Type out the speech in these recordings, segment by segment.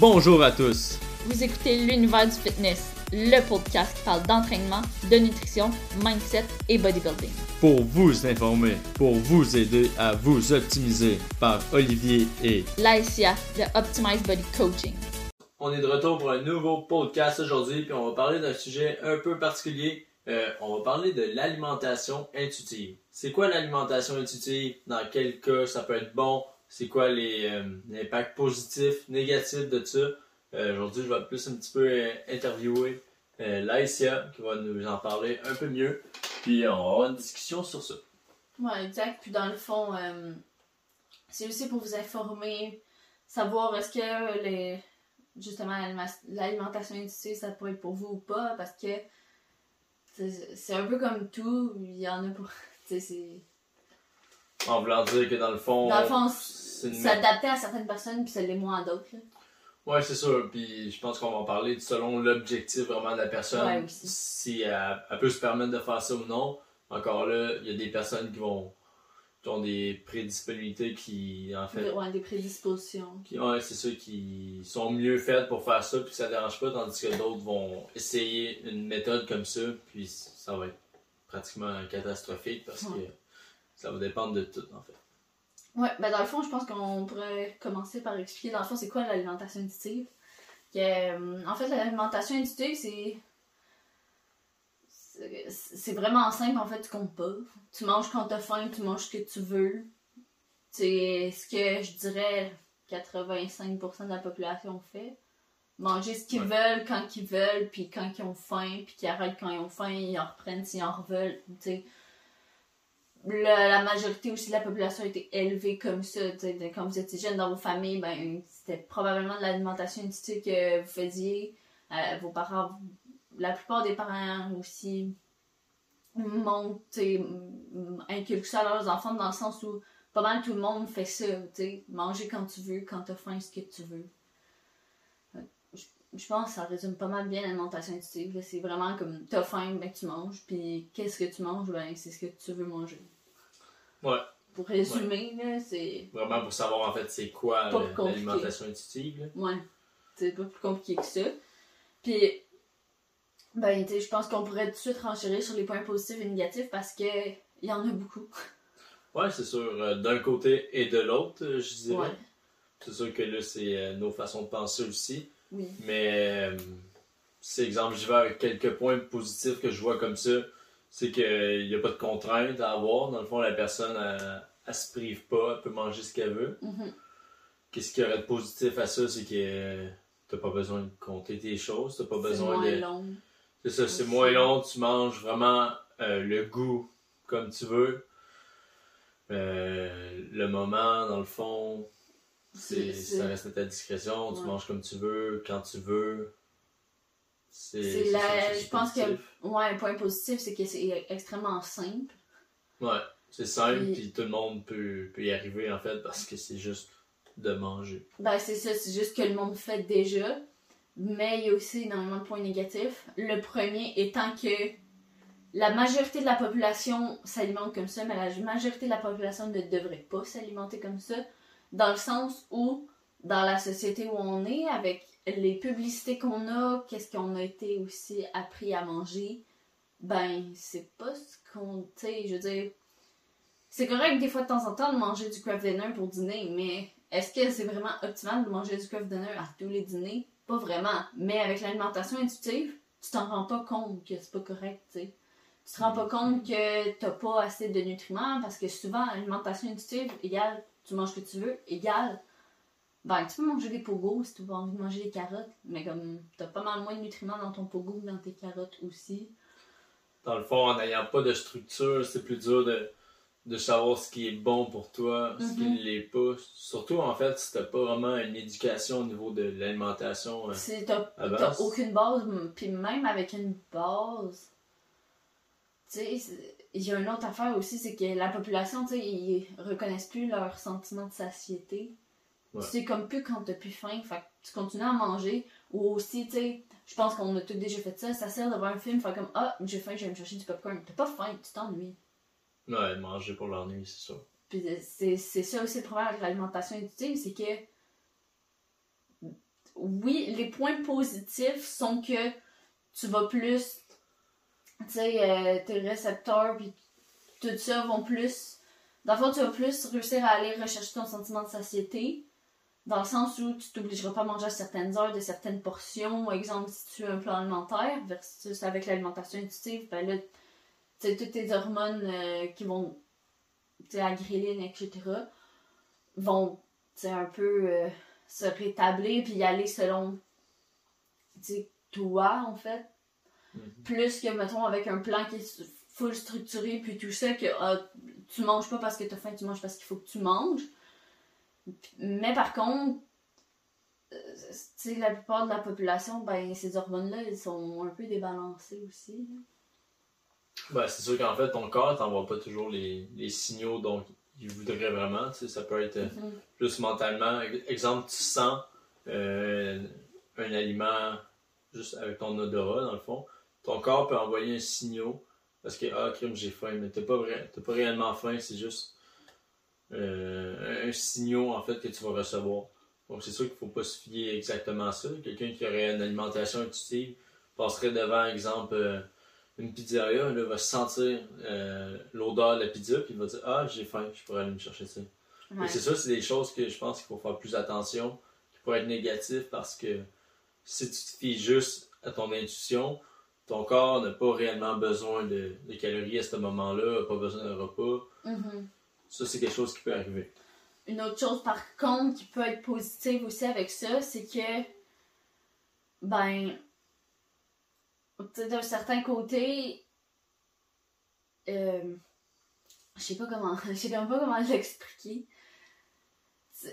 Bonjour à tous. Vous écoutez l'univers du fitness, le podcast qui parle d'entraînement, de nutrition, mindset et bodybuilding. Pour vous informer, pour vous aider à vous optimiser par Olivier et L'ASIA de Optimize Body Coaching. On est de retour pour un nouveau podcast aujourd'hui, puis on va parler d'un sujet un peu particulier. Euh, on va parler de l'alimentation intuitive. C'est quoi l'alimentation intuitive? Dans quel cas ça peut être bon? C'est quoi les euh, impacts positifs, négatifs de ça? Euh, aujourd'hui, je vais plus un petit peu euh, interviewer euh, Laïcia qui va nous en parler un peu mieux. Puis on va avoir une discussion sur ça. Ouais, exact. Puis dans le fond, euh, c'est aussi pour vous informer, savoir est-ce que les, justement l'alimentation intuitive, ça pourrait être pour vous ou pas, parce que c'est c'est un peu comme tout, il y en a pour. En voulant dire que dans le fond. Dans le adapté à certaines personnes, puis ça l'est moins à d'autres. Ouais, c'est sûr. Puis je pense qu'on va en parler selon l'objectif vraiment de la personne. Ouais, si elle, elle peut se permettre de faire ça ou non. Encore là, il y a des personnes qui vont qui ont des prédisponibilités qui, en fait, Ouais, des prédispositions. qui, ouais, c'est ça, qui sont mieux faites pour faire ça, puis que ça dérange pas, tandis que d'autres vont essayer une méthode comme ça, puis ça va être pratiquement catastrophique parce que. Ça va dépendre de tout, en fait. Ouais, ben dans le fond, je pense qu'on pourrait commencer par expliquer dans le fond c'est quoi l'alimentation intuitive? Que, euh, en fait, l'alimentation intuitive, c'est. c'est- vraiment simple, en fait, tu comptes pas. Tu manges quand t'as faim, tu manges ce que tu veux. C'est ce que je dirais 85% de la population fait. Manger ce qu'ils Ouais. veulent quand ils veulent, puis quand ils ont faim, puis qu'ils arrêtent quand ils ont faim, ils en reprennent s'ils en reveulent. tu sais la, la majorité aussi de la population été élevée comme ça. tu de- Quand vous étiez jeune dans vos familles, ben, c'était probablement de l'alimentation intuitive que vous faisiez. Euh, vos parents, la plupart des parents aussi montrent, tu sais, m- inculquent ça à leurs enfants dans le sens où pas mal tout le monde fait ça. tu Manger quand tu veux, quand t'as faim, ce que tu veux. Euh, Je, pense que ça résume pas mal bien l'alimentation intuitive. C'est vraiment comme t'as faim, ben tu manges. Puis qu'est-ce que tu manges, ben c'est ce que tu veux manger. Ouais. Pour résumer, là, c'est. Vraiment pour savoir, en fait, c'est quoi compliqué. l'alimentation intuitive, là. Ouais. C'est pas plus compliqué que ça. Puis, ben, tu sais, je pense qu'on pourrait tout de suite renchérir sur les points positifs et négatifs parce que il y en a beaucoup. Ouais, c'est sûr, euh, d'un côté et de l'autre, euh, je dirais. Ouais. C'est sûr que là, c'est euh, nos façons de penser aussi. Oui. Mais, euh, c'est exemple, j'y vais avec quelques points positifs que je vois comme ça. C'est qu'il n'y a pas de contrainte à avoir. Dans le fond, la personne, elle, se prive pas, elle peut manger ce qu'elle veut. Mhm. Qu'est-ce qu'il y aurait de positif à ça? C'est que t'as pas besoin de compter tes choses, t'as pas C'est besoin moins de. long. C'est ça, c'est moins long, tu manges vraiment euh, le goût comme tu veux. Euh, le moment, dans le fond, c'est, ça reste à ta discrétion, tu manges comme tu veux, quand tu veux. C'est, je pense que positif. ouais, un point positif, c'est que c'est extrêmement simple. Ouais, c'est simple, puis tout le monde peut, peut y arriver en fait, parce que c'est juste de manger. Ben, c'est ça, c'est juste que le monde fait déjà. Mais il y a aussi énormément de points négatifs. Le premier étant que la majorité de la population s'alimente comme ça, mais la majorité de la population ne devrait pas s'alimenter comme ça. Dans le sens où, dans la société où on est, avec les publicités qu'on a, qu'est-ce qu'on a été aussi appris à manger, ben, c'est pas ce qu'on. Tu sais, je veux dire. C'est correct des fois de temps en temps de manger du craft dinner pour dîner, mais est-ce que c'est vraiment optimal de manger du craft dinner à tous les dîners? Pas vraiment. Mais avec l'alimentation intuitive, tu t'en rends pas compte que c'est pas correct, tu sais. Tu te rends pas compte que t'as pas assez de nutriments parce que souvent, l'alimentation intuitive égale tu manges ce que tu veux, égale ben, tu peux manger des pogos si tu as envie de manger des carottes, mais comme t'as pas mal moins de nutriments dans ton pogo que dans tes carottes aussi. Dans le fond, en n'ayant pas de structure, c'est plus dur de, de savoir ce qui est bon pour toi, ce qui Mhm. ne l'est pas. Surtout, en fait, si t'as pas vraiment une éducation au niveau de l'alimentation. euh, C'est- T'as aucune base, puis même avec une base, tu sais, il y a une autre affaire aussi, c'est que la population, tu sais, ils reconnaissent plus leur sentiment de satiété. Ouais. Sais, comme plus quand t'as plus faim, fait que tu continues à manger, ou aussi, tu sais, je pense qu'on a tous déjà fait ça, ça sert devant un film, faire comme, ah, j'ai faim, je vais me chercher du popcorn. T'as pas faim, tu t'ennuies. Ouais, manger pour l'ennui, c'est ça. Puis c'est c'est ça aussi le problème avec l'alimentation intuitive, c'est que oui, les points positifs sont que tu vas plus. Tu sais, euh, tes récepteurs, puis tout ça vont plus. Dans le fond, tu vas plus réussir à aller rechercher ton sentiment de satiété. Dans le sens où tu t'obligeras pas à manger à certaines heures de certaines portions. Exemple, si tu as un plan alimentaire versus avec l'alimentation intuitive, ben là, tu sais, toutes tes hormones euh, qui vont, tu sais, à ghrelin, etc., vont, tu sais, un peu euh, se rétablir puis y aller selon, tu sais, toi, en fait. Plus que, mettons, avec un plan qui est full structuré puis tout ça, que ah, tu manges pas parce que t'as faim, tu manges parce qu'il faut que tu manges. Mais par contre, euh, la plupart de la population, ben, ces hormones-là, elles sont un peu débalancées aussi. Ben, c'est sûr qu'en fait, ton corps t'envoie pas toujours les, les signaux dont il voudrait vraiment. Tu sais, ça peut être euh, Mhm. plus mentalement. Exemple, tu sens euh, un aliment juste avec ton odorat, dans le fond. Ton corps peut envoyer un signal parce que, ah, crime, j'ai faim, mais t'as pas, pas réellement faim, c'est juste euh, un signal, en fait, que tu vas recevoir. Donc, c'est sûr qu'il faut pas se fier exactement à ça. Quelqu'un qui aurait une alimentation intuitive passerait devant, exemple, euh, une pizzeria, là, va sentir euh, l'odeur de la pizza, puis il va dire Ah, j'ai faim, je pourrais aller me chercher ça. Ouais. C'est ça, c'est des choses que je pense qu'il faut faire plus attention, qui pourraient être négatives parce que si tu te fies juste à ton intuition, ton corps n'a pas réellement besoin de, de calories à ce moment-là, n'a pas besoin d'un repas. Mhm. Ça, c'est quelque chose qui peut arriver. Une autre chose, par contre, qui peut être positive aussi avec ça, c'est que, ben, d'un certain côté, euh, je sais pas comment, je sais même pas comment l'expliquer. Tu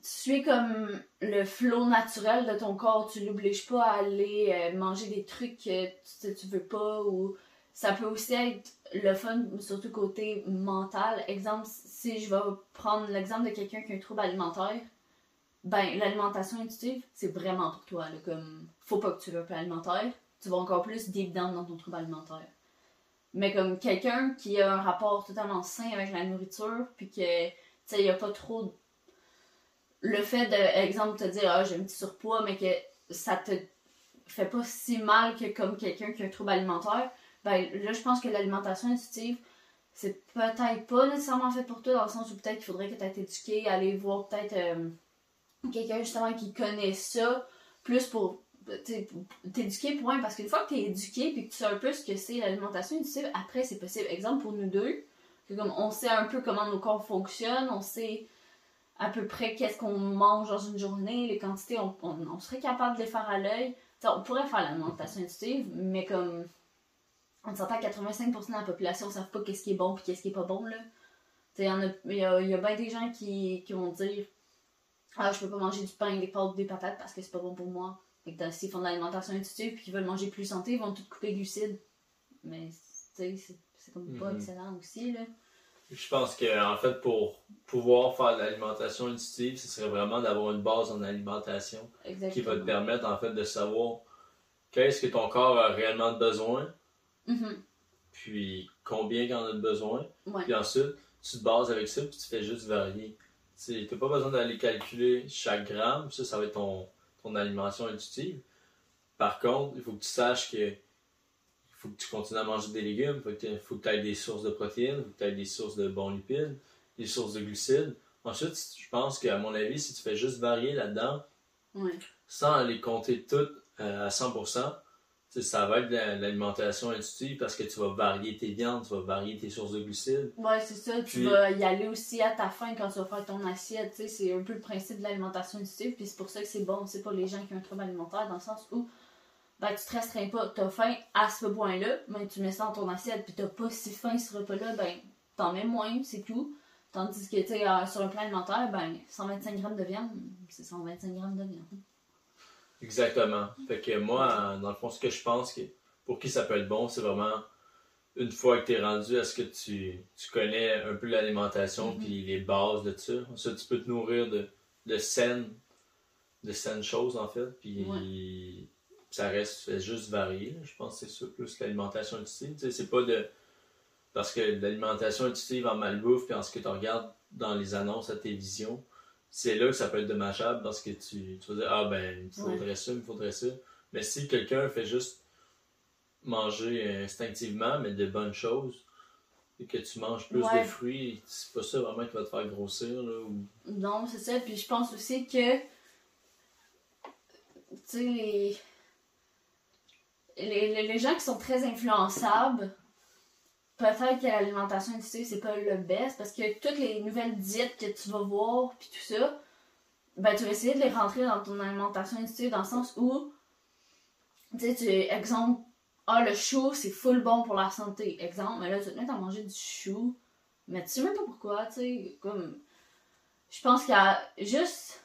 suis comme le flot naturel de ton corps, tu l'obliges pas à aller euh, manger des trucs que tu, tu veux pas ou ça peut aussi être le fun, surtout côté mental. Exemple, si je vais prendre l'exemple de quelqu'un qui a un trouble alimentaire, ben l'alimentation intuitive, c'est vraiment pour toi. Là, comme, faut pas que tu veux plan alimentaire, tu vas encore plus deep down dans ton trouble alimentaire. Mais comme quelqu'un qui a un rapport totalement sain avec la nourriture, puis que, tu sais, il y a pas trop. Le fait de, exemple, te dire, ah, j'ai un petit surpoids, mais que ça te fait pas si mal que comme quelqu'un qui a un trouble alimentaire, ben là, je pense que l'alimentation intuitive, c'est peut-être pas nécessairement fait pour toi, dans le sens où peut-être qu'il faudrait que tu aies éduqué, aller voir peut-être euh, quelqu'un justement qui connaît ça, plus pour t'éduquer pour un, parce qu'une fois que tu es éduqué puis que tu sais un peu ce que c'est l'alimentation intuitive, après c'est possible. Exemple pour nous deux, que comme on sait un peu comment nos corps fonctionnent, on sait à peu près qu'est-ce qu'on mange dans une journée, les quantités, on, serait capable de les faire à l'œil. On pourrait faire l'alimentation intuitive, mais comme on s'entend que 85% de la population ne savent pas qu'est-ce qui est bon et qu'est-ce qui est pas bon. là. Y a- Il y a, y a bien des gens qui, qui vont dire Ah, je peux pas manger du pain, des pâtes, des patates parce que c'est pas bon pour moi. Fait que s'ils font de l'alimentation intuitive et qu'ils veulent manger plus santé, ils vont tout couper glucides. Mais c'est c'est comme pas Mhm. excellent aussi. là. Je pense que en fait, pour pouvoir faire de l'alimentation intuitive, ce serait vraiment d'avoir une base en alimentation Exactement. qui va te permettre en fait de savoir qu'est-ce que ton corps a réellement besoin, Mhm. puis combien en a besoin? Ouais. Puis ensuite, tu te bases avec ça, puis tu fais juste varier. Tu n'as pas besoin d'aller calculer chaque gramme, ça, ça va être ton, ton alimentation intuitive. Par contre, il faut que tu saches que faut que tu continues à manger des légumes, il faut que tu aies des sources de protéines, il faut que tu aies des sources de bons lipides, des sources de glucides. Ensuite, je pense qu'à mon avis, si tu fais juste varier là-dedans, Ouais. sans les compter toutes euh, à 100%, tu sais, ça va être l'alimentation intuitive parce que tu vas varier tes viandes, tu vas varier tes sources de glucides. Ouais, c'est ça. Tu vas y aller aussi à ta faim quand tu vas faire ton assiette. tu sais, C'est un peu le principe de l'alimentation intuitive. Puis c'est pour ça que c'est bon aussi pour les gens qui ont un trouble alimentaire, dans le sens où ben, tu te restreins pas. T'as faim à ce point-là, mais tu mets ça dans ton assiette. Puis t'as pas si faim ce repas-là, ben t'en mets moins, c'est tout. Tandis que tu sais, euh, sur un plan alimentaire, ben 125 grammes de viande, c'est 125 grammes de viande. Exactement. Fait que moi, dans le fond, ce que je pense que pour qui ça peut être bon, c'est vraiment une fois que tu es rendu à ce que tu, tu connais un peu l'alimentation Mhm. puis les bases de ça. Ensuite, tu peux te nourrir de, de saines, de saines choses en fait. Puis ça reste juste varier. là. Je pense que c'est ça plus l'alimentation intuitive. Tu sais, c'est pas de. Parce que l'alimentation intuitive en malbouffe, puis en ce que tu regardes dans les annonces à télévision, c'est là que ça peut être dommageable parce que tu, tu vas dire Ah ben, il me faudrait ça, il me faudrait ça. Mais si quelqu'un fait juste manger instinctivement, mais de bonnes choses, et que tu manges plus de fruits, c'est pas ça vraiment qui va te faire grossir. Là, ou... Non, c'est ça. Puis je pense aussi que. Tu sais, les... Les, les, gens qui sont très influençables, peut-être que l'alimentation intuitive, c'est pas le best parce que toutes les nouvelles diètes que tu vas voir, puis tout ça, ben tu vas essayer de les rentrer dans ton alimentation intuitive dans le sens où, tu sais, tu, exemple, ah, le chou, c'est full bon pour la santé. Exemple, mais là, tu te mets à manger du chou. Mais tu sais même pas pourquoi, tu sais. Comme. Je pense qu'il y a juste.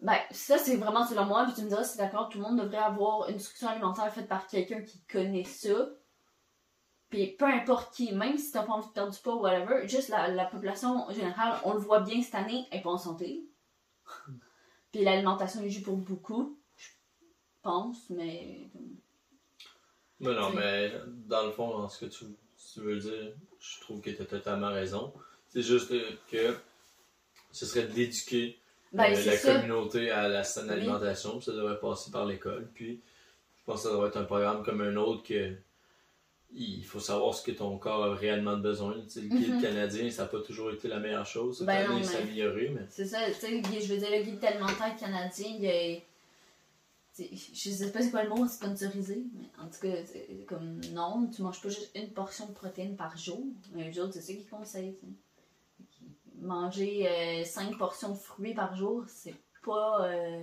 Ben, ça, c'est vraiment selon moi. Puis tu me diras si d'accord, tout le monde devrait avoir une structure alimentaire faite par quelqu'un qui connaît ça. Puis peu importe qui, même si t'as pas envie de perdre du poids ou whatever, juste la, la population générale, on le voit bien cette année, est pas en santé. Puis l'alimentation est juste pour beaucoup, je pense, mais. Mais non, mais dans le fond, dans ce que tu, veux dire, je trouve que tu as totalement raison. C'est juste que ce serait d'éduquer ben, euh, la communauté à la saine alimentation, ça devrait passer par l'école. Puis je pense que ça devrait être un programme comme un autre que il faut savoir ce que ton corps a réellement besoin. le guide mhm. canadien, ça n'a pas toujours été la meilleure chose. Ça ben peut s'améliorer, mais... C'est ça, tu sais, je veux dire, le guide alimentaire canadien, il est je sais pas c'est quoi le mot, sponsorisé, mais en tout cas, comme non, tu manges pas juste une portion de protéines par jour. Un jour, c'est ça qu'ils conseillent. Manger 5 euh, portions de fruits par jour, c'est pas. Euh,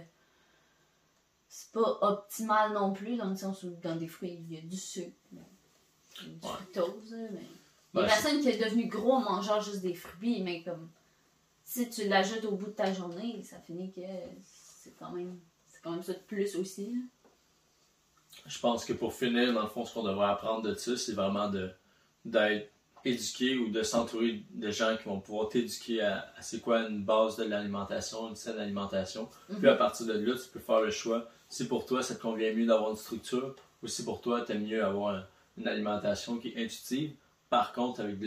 c'est pas optimal non plus, dans le sens où dans des fruits, il y a du sucre, du fructose. Mais... Les personnes qui sont devenues gros en mangeant juste des fruits, mais comme si tu l'ajoutes au bout de ta journée, ça finit que c'est quand même c'est quand même ça de plus aussi. Je pense que pour finir, dans le fond, ce qu'on devrait apprendre de ça, c'est vraiment de d'être éduqué ou de s'entourer de gens qui vont pouvoir t'éduquer à, c'est quoi une base de l'alimentation, une saine alimentation. Puis à mhm. partir de là, tu peux faire le choix. Si pour toi, ça te convient mieux d'avoir une structure, ou si pour toi, tu aimes mieux avoir une alimentation qui est intuitive, par contre, avec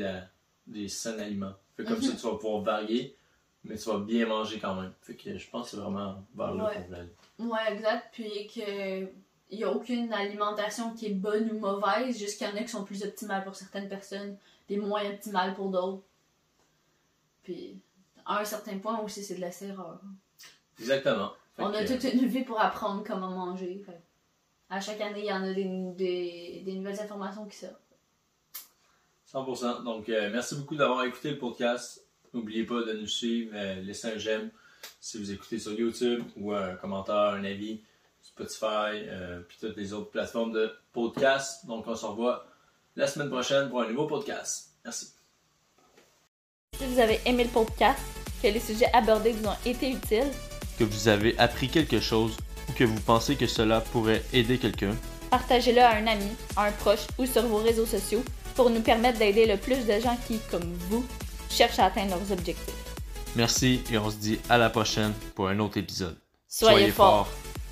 des sains aliments. Fait comme ça, mhm. tu vas pouvoir varier, mais tu vas bien manger quand même. Fait que je pense que c'est vraiment vers là qu'on aller. Ouais, exact. Puis que il n'y a aucune alimentation qui est bonne ou mauvaise, juste qu'il y en a qui sont plus optimales pour certaines personnes, et moins optimales pour d'autres. Puis, à un certain point aussi, c'est de la erreur. Exactement. On a toute une vie pour apprendre comment manger. À chaque année, il y en a des, des, nouvelles informations qui sortent. 100%. Donc, euh, merci beaucoup d'avoir écouté le podcast. N'oubliez pas de nous suivre, euh, laissez un j'aime si vous écoutez sur YouTube ou un commentaire, un avis, Spotify, euh, puis toutes les autres plateformes de podcast. Donc, on se revoit la semaine prochaine pour un nouveau podcast. Merci. Si vous avez aimé le podcast, que les sujets abordés vous ont été utiles, que vous avez appris quelque chose ou que vous pensez que cela pourrait aider quelqu'un, partagez-le à un ami, à un proche ou sur vos réseaux sociaux pour nous permettre d'aider le plus de gens qui, comme vous, cherchent à atteindre leurs objectifs. Merci et on se dit à la prochaine pour un autre épisode. Soyez, forts.